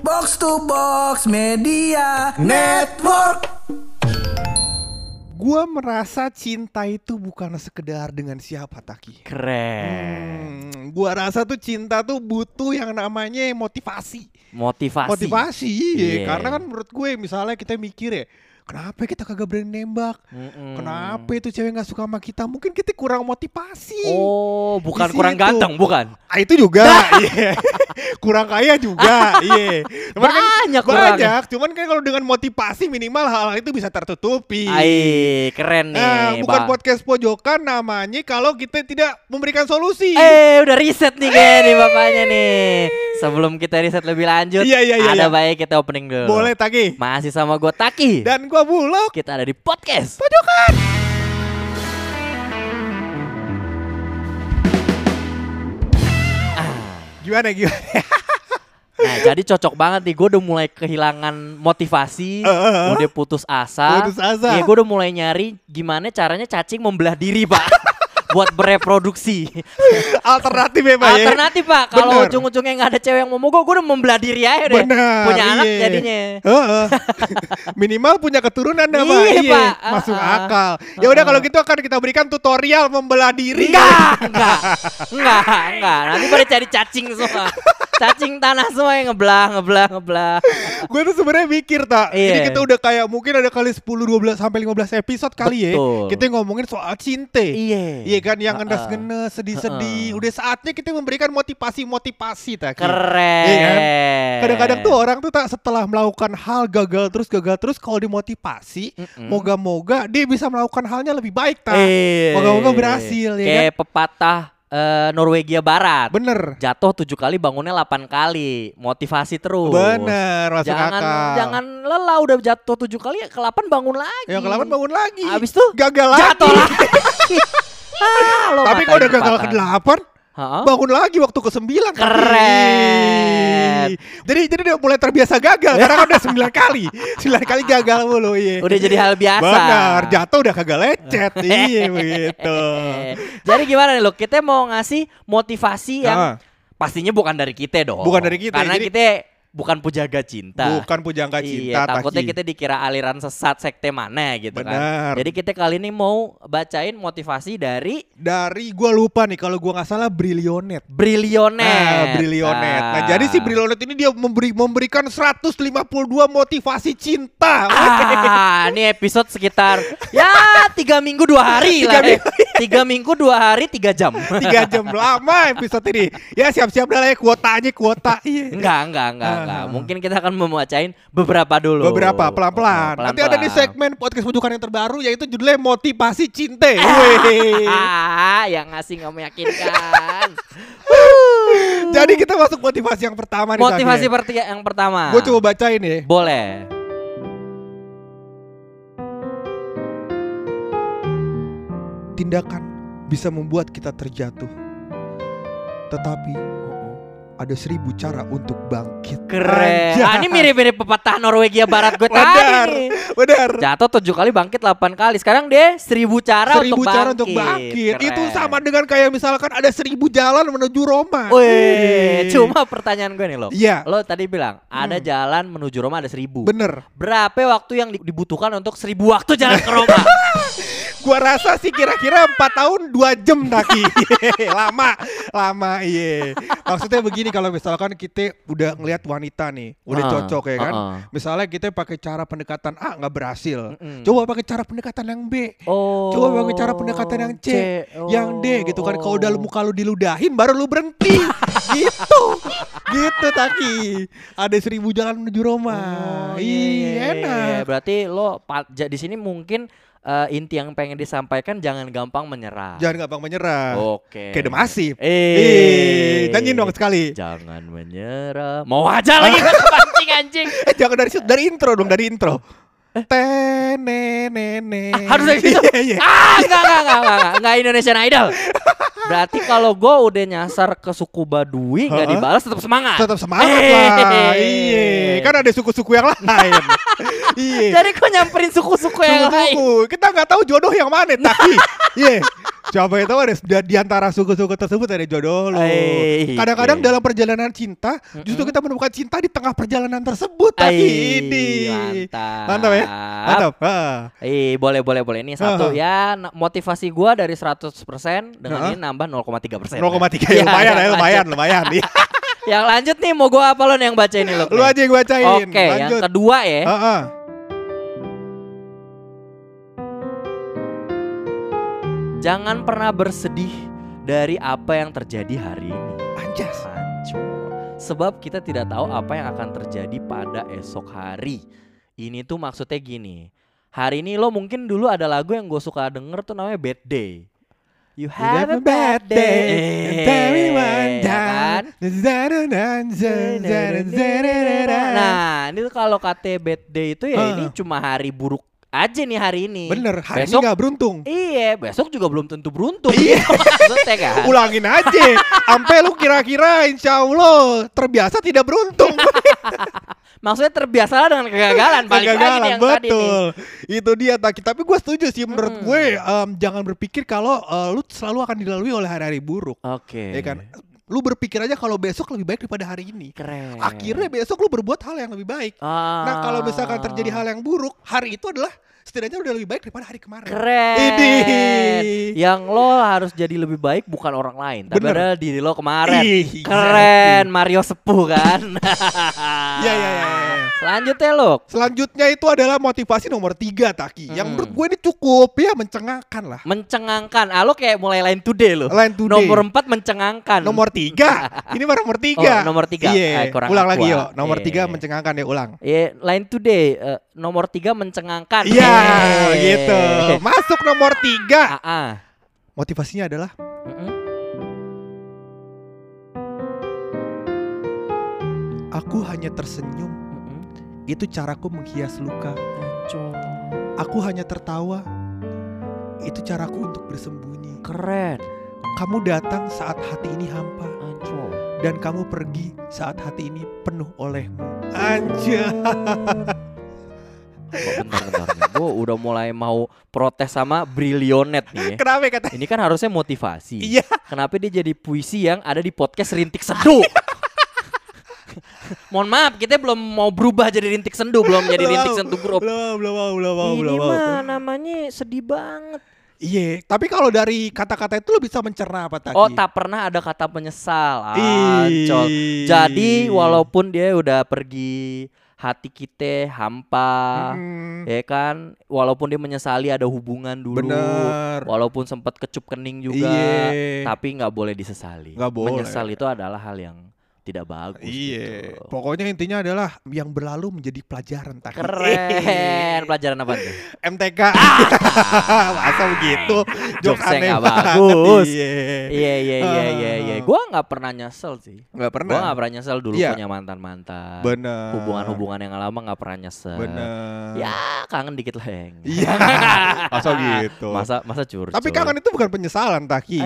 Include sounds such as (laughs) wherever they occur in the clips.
Box to Box Media Network. Gua merasa cinta itu bukan sekedar dengan siapa Taki. Keren. Hmm, gua rasa tuh cinta tuh butuh yang namanya motivasi. Motivasi. Motivasi, iya. Iya. Karena kan menurut gue misalnya kita mikir ya, kenapa kita kagak berani nembak? Mm-mm. Kenapa itu cewek nggak suka sama kita? Mungkin kita kurang motivasi. Oh, bukan kurang situ. ganteng, bukan? Ah, itu juga, (laughs) iya. kurang kaya juga, iya. Cuman kan Banyak kurangnya. banyak. Cuman kan kalau dengan motivasi minimal hal-hal itu bisa tertutupi. Ai, keren nih. Nah, bukan Bang. podcast pojokan namanya kalau kita tidak memberikan solusi. Eh, udah riset nih kayak nih bapaknya nih. Sebelum kita riset lebih lanjut, Iya, iya, iya, iya. ada baik kita opening dulu. Boleh Taki. Masih sama gue Taki. Dan gua Bulog. kita ada di podcast. Pojokan. Gimana gimana? (laughs) Nah, jadi cocok banget nih. Gue udah mulai kehilangan motivasi, eh, eh. udah putus asa. Putus asa. Iya, gue udah mulai nyari gimana caranya cacing membelah diri, Pak. (laughs) buat bereproduksi. (laughs) Alternatif ya, Pak ya? Alternatif Pak, kalau Bener. ujung-ujungnya nggak ada cewek yang mau mogok, gue udah membelah diri aja deh. Benar. Punya anak iya. jadinya. Heeh. (laughs) Minimal punya keturunan dah, Pak. Iya, Pak. Masuk ah. akal. Ya udah kalau gitu akan kita berikan tutorial membelah diri. Enggak, (laughs) enggak, enggak, enggak. Nanti pada cari cacing semua. Cacing tanah semua yang ngebelah, ngebelah, ngebelah. Gue tuh sebenarnya mikir tak. Ini Iya. kita udah kayak mungkin ada kali 10 12 sampai 15 episode kali Betul. ya. Kita ngomongin soal cinta. Iya. Iya kan yang Ha-ha. ngenes-ngenes, sedih-sedih. Udah saatnya kita memberikan motivasi-motivasi tak. Keren. Iya kan? Kadang-kadang tuh orang tuh tak setelah melakukan hal gagal terus gagal terus kalau dimotivasi, Mm-mm. moga-moga dia bisa melakukan halnya lebih baik tak. Eh, Moga-moga berhasil ya Kayak pepatah eh, Norwegia Barat. Bener. Jatuh tujuh kali, bangunnya 8 kali. Motivasi terus. Bener, masuk Jangan akal. jangan lelah udah jatuh tujuh kali ya ke 8 bangun lagi. Yang ke-8 bangun lagi. Abis itu gagal lagi. jatuh lagi. (laughs) ah, lo Tapi kalau udah gagal pepatah. ke-8, Ha-ha. bangun lagi waktu ke-9 Keren. Jadi jadi udah mulai terbiasa gagal karena kan udah 9 (laughs) kali. 9 kali gagal mulu iya. Udah jadi hal biasa. Benar, jatuh udah kagak lecet. (laughs) iya begitu. Jadi gimana nih lo? Kita mau ngasih motivasi yang Ah. pastinya bukan dari kita dong. Bukan dari kita, Karena jadi- kita bukan pujaga cinta. Bukan pujangga cinta Iya, takutnya Taki. kita dikira aliran sesat sekte mana gitu Benar. kan. Jadi kita kali ini mau bacain motivasi dari Dari gua lupa nih kalau gua nggak salah Brilionet. Brilionet. Ah, Brilionet. Nah, Ah. jadi si Brilionet ini dia memberi memberikan 152 motivasi cinta. Ah, ini episode sekitar ya tiga minggu dua hari Tiga lah. eh. Tiga minggu dua hari tiga jam. Tiga jam lama episode ini. Ya siap-siap dah lah ya kuotanya kuota. Iya. Enggak, enggak, enggak, enggak. Ah. Mungkin kita akan membacain beberapa dulu. Beberapa pelan-pelan. Oh, Nanti ada di segmen podcast pojokan yang terbaru yaitu judulnya motivasi. Ah, (laughs) yang ngasih nggak meyakinkan. (laughs) Jadi kita masuk motivasi yang pertama nih. Motivasi yang pertama. Gue coba bacain ya. Boleh. Tindakan bisa membuat kita terjatuh. Tetapi ada seribu cara untuk bangkit. Keren. Anjay. Ah, ini mirip-mirip pepatah Norwegia Barat gue Benar, tadi. nih. benar. Jatuh tujuh kali bangkit delapan kali. Sekarang dia seribu cara seribu untuk cara bangkit. untuk bangkit. Keren. Itu sama dengan kayak misalkan ada seribu jalan menuju Roma. Wih, cuma pertanyaan gue nih lo. Iya. Lo tadi bilang ada jalan menuju Roma ada seribu. Bener. Berapa waktu yang di- dibutuhkan untuk seribu waktu jalan ke Roma? (laughs) Gua rasa sih kira-kira 4 tahun 2 jam Daki. (laughs) lama, lama iya. Maksudnya begini kalau misalkan kita udah ngelihat wanita nih, udah Ah, cocok ya kan. ah, ah. Misalnya kita pakai cara pendekatan A nggak berhasil. Mm-mm. Coba pakai cara pendekatan yang B. Oh. Coba pakai cara pendekatan yang C, yang D gitu kan. Kalau udah Oh. muka lu diludahin baru lu berhenti. (laughs) gitu. Gitu Taki. Ada seribu jalan menuju Roma. Oh, iya, iya, iya, iya. enak. Berarti lo di sini mungkin eh, inti yang pengen disampaikan jangan gampang menyerah. Jangan gampang menyerah. Oke. Kayak The Massive. Eh. Eh, nyanyiin dong sekali. Jangan menyerah. Mau aja lagi (laughs) kepancing anjing. Eh jangan dari dari intro dong, dari intro. Tenenene. Ah, harus dari situ? Iya, iya. Ah, enggak, enggak, enggak, enggak, enggak Indonesian Idol. Berarti kalau gue udah nyasar ke suku Baduy nggak dibalas tetap semangat. Tetap semangat Eh. lah. Iya. Kan ada suku-suku yang lain. (laughs) iya. Jadi kok nyamperin suku-suku yang lain? Kita nggak tahu jodoh yang mana, Taki. Iya. Coba itu ada di- antara suku-suku tersebut ada jodoh lo. Ei, Kadang-kadang dalam perjalanan cinta, justru kita menemukan cinta di tengah perjalanan tersebut. Tapi Ai, ini mantap. mantap ya, mantap. Eh, boleh boleh boleh. Ini satu ya motivasi gua dari 100% dengan ini nambah 0,3%. 0,3 ya, lumayan ya, lumayan, lumayan. Iya. (laughs) yang lanjut nih mau gua apa lo yang baca ini lo? Lu aja yang bacain. Oke, yang kedua ya. Jangan pernah bersedih dari apa yang terjadi hari ini. Anjas. Hancur. Sebab kita tidak tahu apa yang akan terjadi pada esok hari. Ini tuh maksudnya gini. Hari ini lo mungkin dulu ada lagu yang gue suka denger tuh namanya Bad Day. You have a bad day. and Ya time. Nah, ini tuh kalau kata bad day itu ya Ah. ini cuma hari buruk aja nih hari ini. Bener, hari ini Besok gak beruntung. Iya, besok juga belum tentu beruntung. Iya. (laughs) Maksudnya kan. Ulangin aja, sampai lu kira-kira insya Allah terbiasa tidak beruntung. (laughs) Maksudnya terbiasalah dengan kegagalan. Balik lagi nih Kegagalan, yang tadi nih. betul. Itu dia Taki. Tapi gue setuju sih menurut Mm-mm. gue em, jangan berpikir kalau eh, lu selalu akan dilalui oleh hari-hari buruk. Oke. Ya kan? Lu berpikir aja kalau besok lebih baik daripada hari ini. Keren. Akhirnya besok lu berbuat hal yang lebih baik. Ah. Nah kalau misalkan terjadi hal yang buruk, hari itu adalah setidaknya udah lebih baik daripada hari kemarin. Keren. Ini. Yang lo harus jadi lebih baik bukan orang lain, tapi Bener. adalah diri lo kemarin. Ih, Keren, Mario sepuh kan. Iya iya iya. Selanjutnya lo. Selanjutnya itu adalah motivasi nomor tiga Taki. Yang Hmm. menurut gue ini cukup ya mencengangkan lah. Mencengangkan. Ah lo kayak mulai lain today lo. Line today. Nomor empat mencengangkan. Nomor tiga. Ini baru nomor tiga. Oh, nomor tiga. Iya. Eh, kurang ulang aqua. lagi yo. Nomor Iya. tiga mencengangkan ya ulang. Iya, lain today. eh, nomor tiga mencengangkan. Iya Eh. gitu. Masuk nomor tiga. Ah, ah. Motivasinya adalah Mm-mm. aku hanya tersenyum. Mm-mm. Itu caraku menghias luka. Aku hanya tertawa. Itu caraku untuk bersembunyi. Keren. Kamu datang saat hati ini hampa dan kamu pergi saat hati ini penuh olehmu. Anjay. Oh, bentar, bentar. Gue udah mulai mau protes sama Brilionet nih ya. Kenapa kata? Ini kan harusnya motivasi. Iya. Kenapa dia jadi puisi yang ada di podcast Rintik Seduh? (laughs) Mohon maaf, kita belum mau berubah jadi Rintik Sendu, belum jadi Belum, Rintik Sendu Group. Belum, belum belum Ini belum mau. mah namanya sedih banget. Iya, tapi kalau dari kata-kata itu lo bisa mencerna apa tadi? Oh, tak pernah ada kata penyesal. Ih. Ancol. Jadi walaupun dia udah pergi, hati kita hampa, Mm, ya kan? Walaupun dia menyesali ada hubungan dulu, Bener. walaupun sempat kecup kening juga, Iya. tapi nggak boleh disesali. Nggak boleh. Menyesal itu adalah hal yang tidak bagus. Iya. gitu. Pokoknya intinya adalah yang berlalu menjadi pelajaran tak. Keren. Pelajaran apa tuh? MTK. (laughs) Masa begitu? Jokes Jokesnya nggak bagus. Iya. Iya iya iya iya iya. Ah. Gua nggak pernah nyesel sih. Nggak pernah. Gua nggak pernah nyesel dulu Iya. punya mantan mantan. Bener. Hubungan-hubungan yang lama nggak pernah nyesel. Bener. Ya kangen dikit lah yang. Iya. (laughs) Masa gitu. Masa masa curcol. Tapi kangen itu bukan penyesalan, Taki.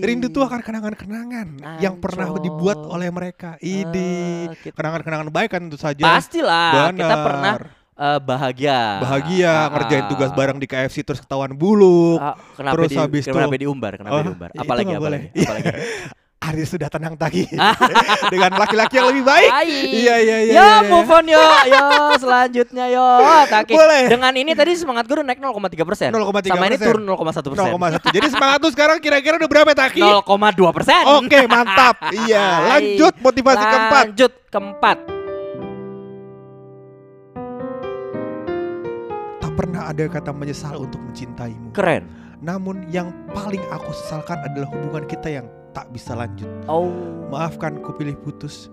Rindu tuh akan kenangan-kenangan yang pernah dibuat oleh mereka. Ini Ah, kita- kenangan-kenangan baik kan tentu saja. Pastilah kita Bener. pernah eh, bahagia. bahagia Ah, ngerjain tugas bareng di KFC terus ketahuan buluk. Ah, kenapa Terus di, habis kenapa tuh- diumbar? Kenapa Oh, diumbar? itu Apalagi apalagi? apalagi? (laughs) Hari sudah tenang Taki. (laughs) (laughs) Dengan laki-laki yang lebih baik. Ai. Iya iya iya. Ya, move on yo, yo selanjutnya yo. Taki. Boleh. Dengan ini tadi semangat gue udah naik 0,3 persen. 0,3%. Sama ini turun 0,1 persen. 0,1. Jadi semangat tuh sekarang kira-kira udah berapa Taki? 0,2 persen. Oke, mantap. Iya, lanjut motivasi keempat. Lanjut keempat. Tak pernah ada kata menyesal untuk mencintaimu. Keren. Namun yang paling aku sesalkan adalah hubungan kita yang tak bisa lanjut. Oh. Maafkan ku pilih putus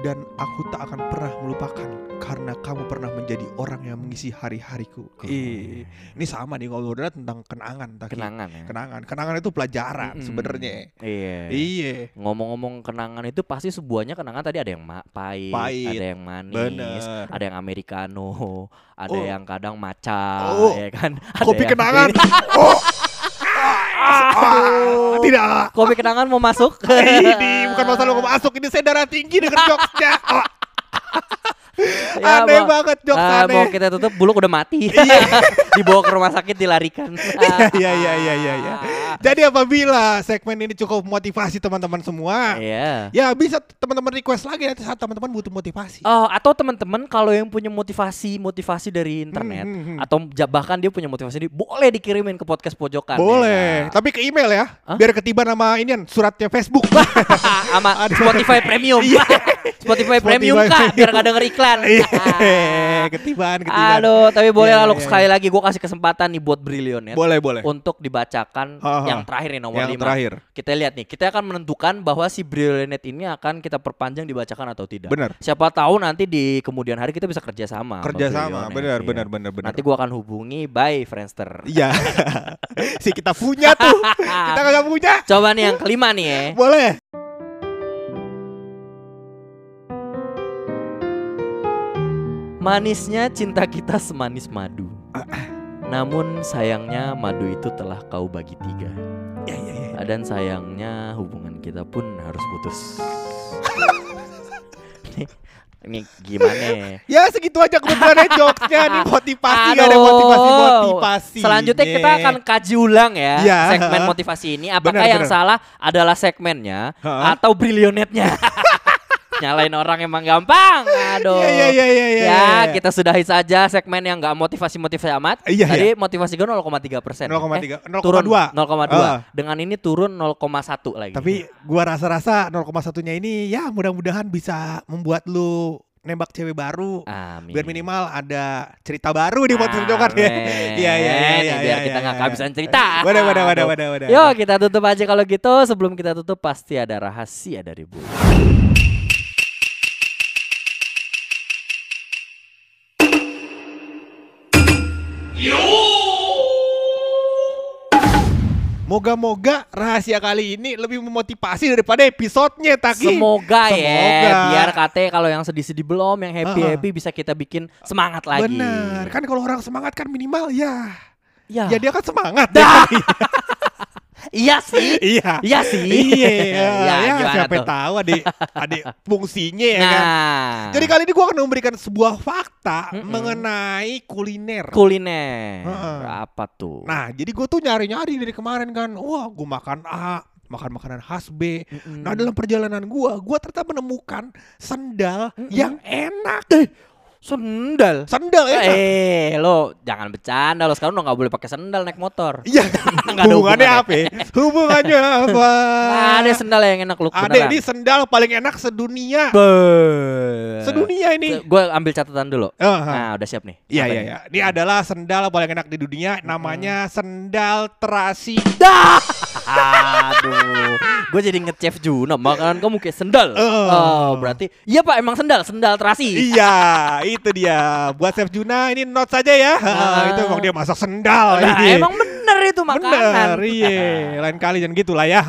dan aku tak akan pernah melupakan karena kamu pernah menjadi orang yang mengisi hari-hariku. Ih, ini sama nih ngobrolnya tentang kenangan, Taki. Kenangan ya. Kenangan, kenangan itu pelajaran Mm-mm. sebenarnya. Iya. Iya. Ngomong-ngomong kenangan itu pasti sebuahnya kenangan tadi ada yang pahit, Pahit. ada yang manis, Bener. ada yang americano, ada Oh. yang kadang maca, Oh. ya kan? Ada Kopi yang- kenangan. (laughs) oh. Ah, tidak. Kopi kenangan mau masuk? Ini bukan masalah mau masuk, ini saya darah tinggi dengan jokesnya. (laughs) Oh. Ya, aneh banget jokes Ah, aneh. mau kita tutup buluk udah mati. (laughs) (laughs) Dibawa ke rumah sakit dilarikan. Iya iya iya iya iya. Jadi apabila segmen ini cukup motivasi teman-teman semua, Iya. ya bisa teman-teman request lagi nanti saat teman-teman butuh motivasi. Oh, atau teman-teman kalau yang punya motivasi motivasi dari internet Hmm, hmm, hmm. atau bahkan dia punya motivasi ini boleh dikirimin ke podcast pojokan. Boleh, ya. tapi ke email ya, Hah? biar ketiban sama ini suratnya Facebook. (laughs) sama Spotify Premium. Spotify Premium Spotify kak, biar gak denger iklan. Iya, ketiban, ketiban. Aduh, tapi boleh Iya, lah lo iya, sekali lagi gue kasih kesempatan nih buat Brilliant Boleh, boleh. untuk dibacakan yang terakhir nih nomor Yang 5. terakhir. Kita lihat nih, kita akan menentukan bahwa si Brilliant ini akan kita perpanjang dibacakan atau tidak. Benar. Siapa tahu nanti di kemudian hari kita bisa kerja sama. Kerja sama, Brilliant, benar, iya. benar, benar, benar. Nanti gua akan hubungi by Friendster. Iya. (laughs) si kita punya tuh. (laughs) kita kagak punya. Coba nih yang kelima nih ya. Boleh. Manisnya cinta kita semanis madu. Namun sayangnya madu itu telah kau bagi tiga. Ya ya ya. Dan sayangnya hubungan kita pun harus putus. Nih, (laughs) ini gimana? Ya segitu aja kebetulannya jokesnya nih (laughs) motivasi gak ada motivasi motivasi. Selanjutnya kita akan kaji ulang ya Iya. segmen motivasi ini. Apakah Benar, yang benar. salah adalah segmennya Ha? atau brilionetnya? (laughs) Nyalain orang emang gampang. Aduh. Iya iya iya iya. iya. Ya, kita sudahi saja segmen yang nggak motivasi-motivasi amat. Iya, Tadi motivasi gue 0,3 persen. 0,3, Eh, turun 0,2. 0,2. Ah. Dengan ini turun 0,1 lagi. Tapi gua rasa-rasa 0,1-nya ini ya mudah-mudahan bisa membuat lu nembak cewek baru. Amin. Biar minimal ada cerita baru di podcast Jokan ya. Iya iya iya iya. Biar iya, kita iya, nggak iya. kehabisan cerita. Wadah wadah wadah wadah wadah. Yuk kita tutup aja kalau gitu. Sebelum kita tutup pasti ada rahasia dari Bu. Moga-moga rahasia kali ini lebih memotivasi daripada episodenya Taki. Semoga, Semoga. ya biar katanya kalau yang sedih-sedih belum, yang happy-happy bisa kita bikin semangat lagi. Benar. Kan kalau orang semangat kan minimal ya. Ya. Ya dia kan semangat. Dah. (laughs) ya. Iya sih. (laughs) iya. Iya sih. Iya, (laughs) Ya, ya, gimana siapa tuh? tahu adik (laughs) adik fungsinya ya kan. Nah. Jadi kali ini gua akan memberikan sebuah fakta Mm-mm. mengenai kuliner. kuliner. Heeh. Apa tuh? Nah, jadi gue tuh nyari-nyari dari kemarin kan. Wah, gue makan A, makan makanan khas B. Mm-mm. Nah, dalam perjalanan gua, gua ternyata menemukan sendal Mm-mm. yang enak. Sendal. Sendal enak. Eh, lo jangan bercanda lo sekarang udah nggak boleh pakai sendal naik motor. Iya, (laughs) ada hubungannya apa? ya? Hubungannya apa? Nah, ada sendal yang enak lo. Ada ini sendal paling enak sedunia. Sedunia ini. Gue ambil catatan dulu. Ah. Nah, udah siap nih. Iya iya iya. Ini adalah sendal paling enak di dunia. Namanya sendal terasi. Dah. Aduh, gue jadi ngechef Juno. Makanan kamu kayak sendal. Eh. Oh, berarti iya pak, emang sendal, sendal terasi. iya, itu dia. Buat Chef Juna ini note saja ya. Ah. itu emang dia masak sendal. Nah, ini. emang bener itu makanan. Bener, iya. Lain kali jangan gitu lah ya.